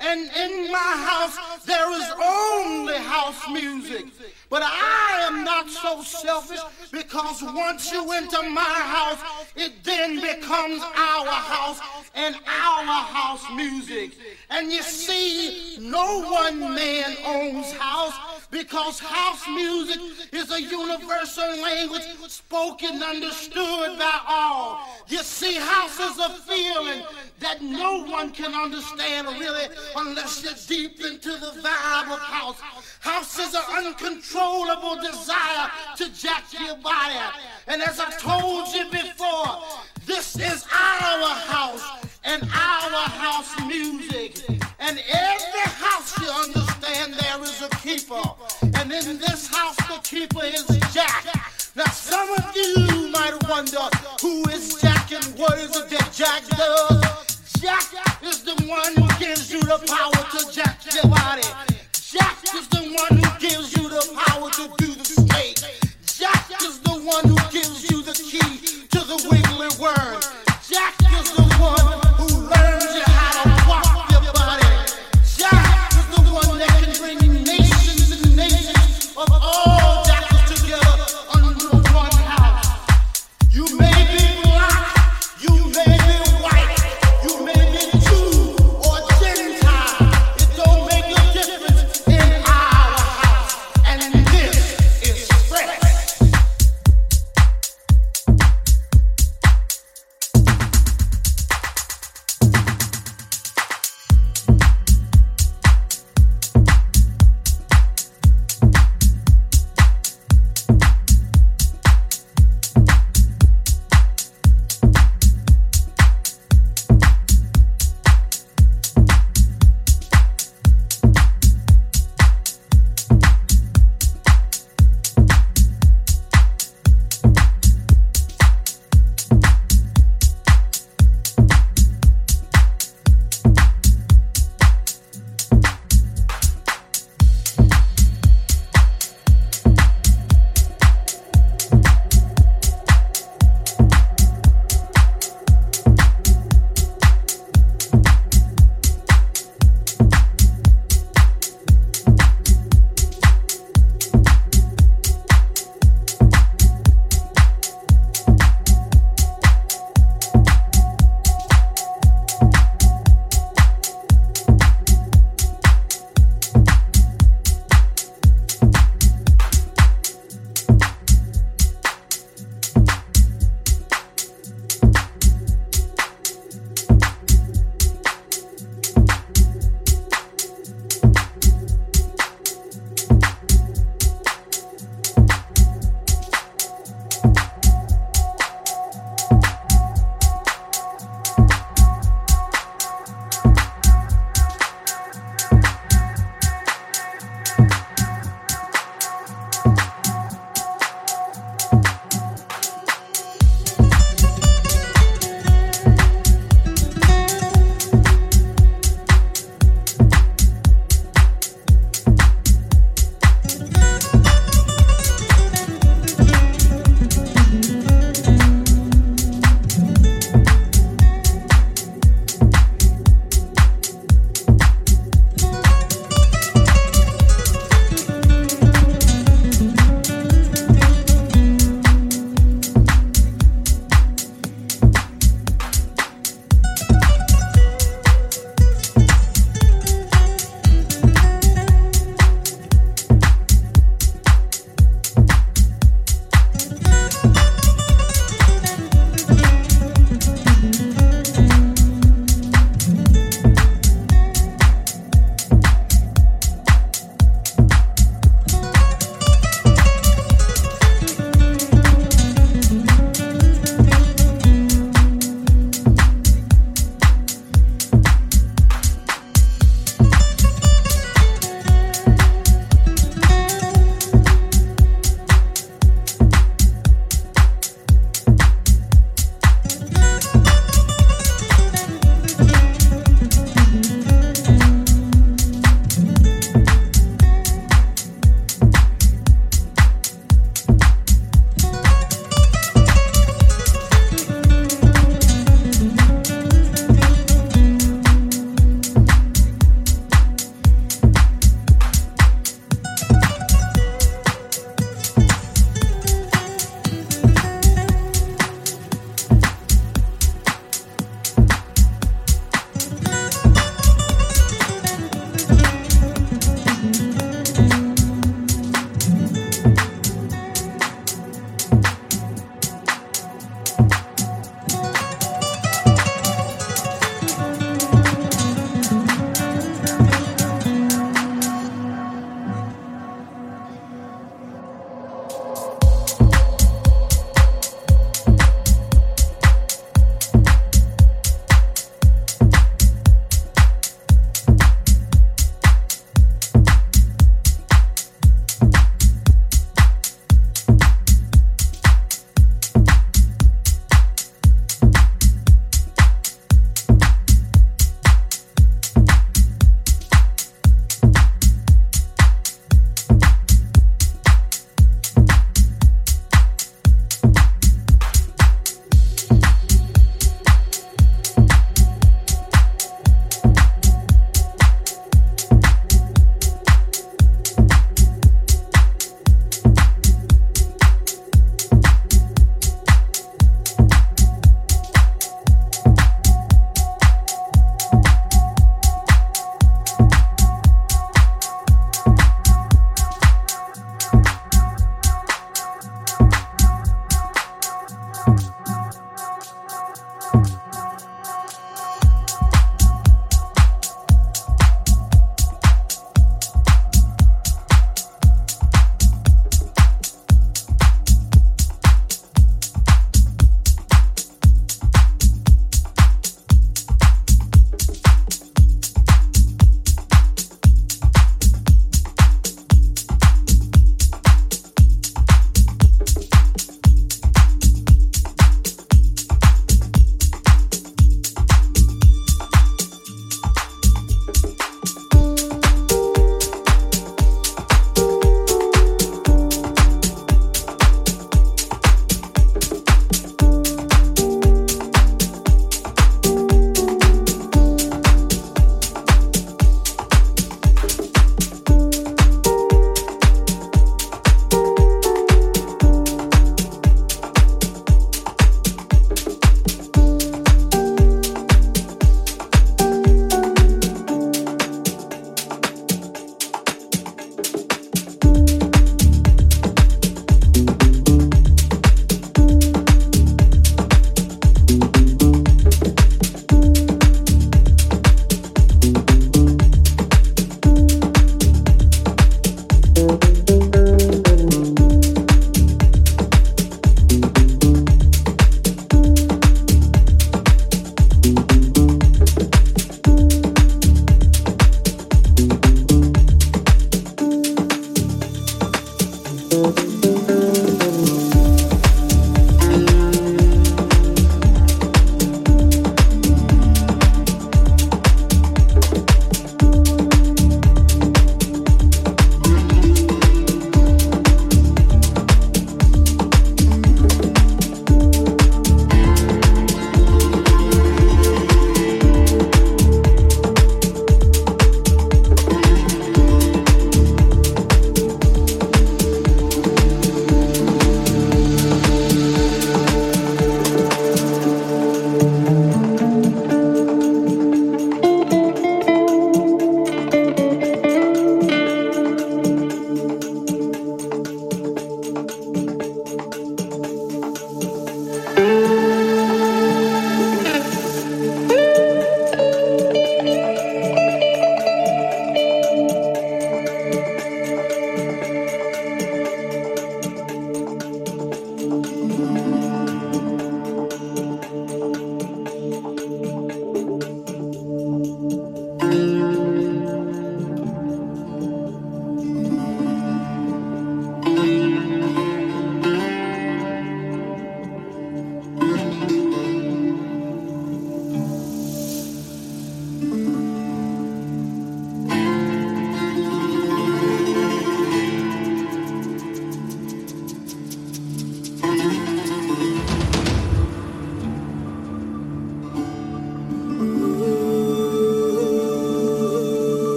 And in my house, there is only house music. But I am not so selfish because once you enter my house, it then becomes our house and our house music. And you see, no one man owns house because house music is a universal language spoken, understood by all. You see, house is a feeling that no one can understand really unless you're deep into the vibe of house. House is an uncontrollable desire to jack your body. And as I told you before, this is our house and our house music. And every house you understand there is a keeper. And in this house the keeper is Jack. Now some of you might wonder who is Jack and what is it that Jack does? Jack is the one who gives you the power to jack your body. Jack is the one who gives you the power to do the snake. Jack is the one who gives you the key to the wiggly worm. Jack is the one